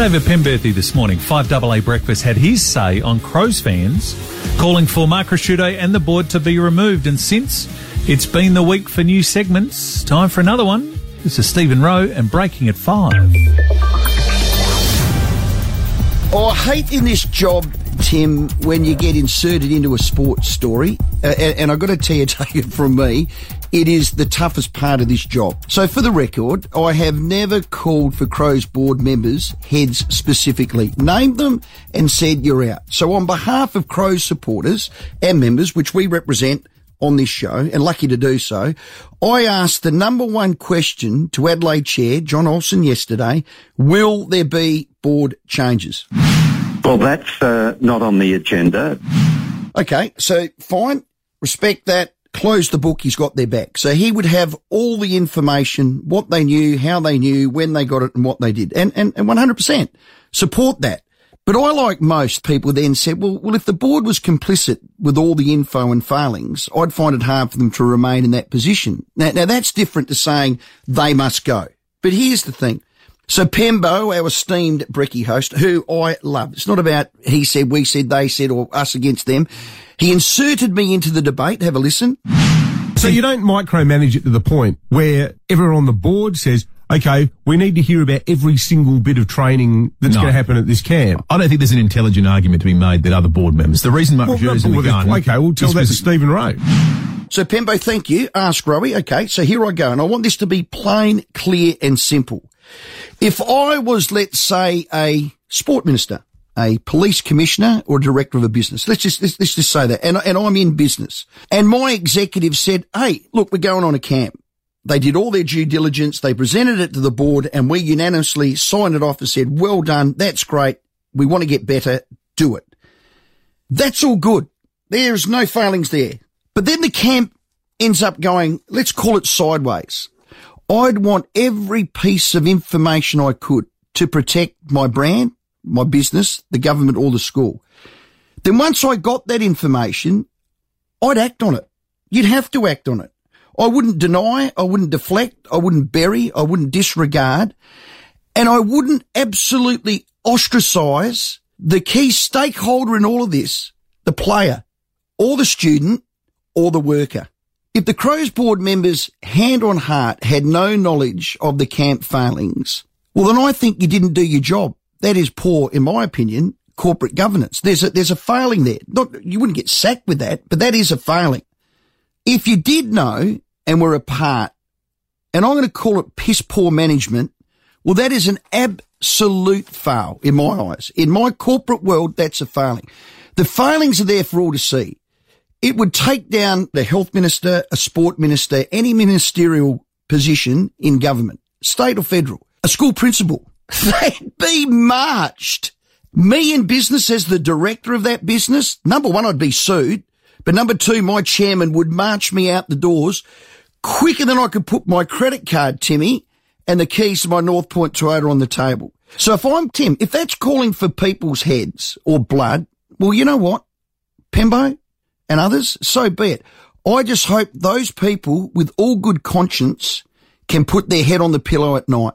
David Penberthy this morning, 5AA Breakfast, had his say on Crows fans calling for Mark Ricciuto and the board to be removed. And since it's been the week for new segments, time for another one. This is Stephen Rowe and Breaking at 5. Oh, I hate in this job, Tim, when you get inserted into a sports story. Uh, and, and I've got to tell you, take it from me, it is the toughest part of this job. So for the record, I have never called for Crows board members, heads specifically, named them and said you're out. So on behalf of Crows supporters and members, which we represent, on this show, and lucky to do so, I asked the number one question to Adelaide Chair John Olsen yesterday, will there be board changes? Well, that's uh, not on the agenda. Okay, so fine, respect that. Close the book, he's got their back. So he would have all the information, what they knew, how they knew, when they got it and what they did. And, and, and 100% support that. But I, like most people, then said, well, well, if the board was complicit with all the info and failings, I'd find it hard for them to remain in that position. Now, now that's different to saying they must go. But here's the thing. So Pembo, our esteemed Brecky host, who I love, it's not about he said, we said, they said, or us against them. He inserted me into the debate. Have a listen. So you don't micromanage it to the point where everyone on the board says, okay, we need to hear about every single bit of training that's No. going to happen at this camp. I don't think there's an intelligent argument to be made that other board members. The reason Mark Well, Ricciuto's no, in the well, gun. okay, we'll tell is that to Stephen Rowe. So Pembo, thank you. Ask Rowie. Okay, so here I go. And I want this to be plain, clear and simple. If I was, let's say, a sport minister, a police commissioner or a director of a business, let's just, let's, let's just say that, and, and I'm in business, and my executive said, hey, look, we're going on a camp. They did all their due diligence. They presented it to the board and we unanimously signed it off and said, well done. That's great. We want to get better. Do it. That's all good. There's no failings there. But then the camp ends up going, let's call it sideways. I'd want every piece of information I could to protect my brand, my business, the government or the school. Then once I got that information, I'd act on it. You'd have to act on it. I wouldn't deny, I wouldn't deflect, I wouldn't bury, I wouldn't disregard, and I wouldn't absolutely ostracize the key stakeholder in all of this, the player, or the student, or the worker. If the Crows board members, hand on heart, had no knowledge of the camp failings, well then I think you didn't do your job. That is poor, in my opinion, corporate governance. There's a, there's a failing there. Not, you wouldn't get sacked with that, but that is a failing. If you did know and were a part, and I'm going to call it piss poor management, well, that is an absolute fail in my eyes. In my corporate world, that's a failing. The failings are there for all to see. It would take down the health minister, a sport minister, any ministerial position in government, state or federal, a school principal. They'd be marched. Me in business as the director of that business, number one, I'd be sued. But number two, my chairman would march me out the doors quicker than I could put my credit card, Timmy, and the keys to my North Point Toyota on the table. So if I'm Tim, if that's calling for people's heads or blood, well, you know what? Pembo and others, so be it. I just hope those people with all good conscience can put their head on the pillow at night.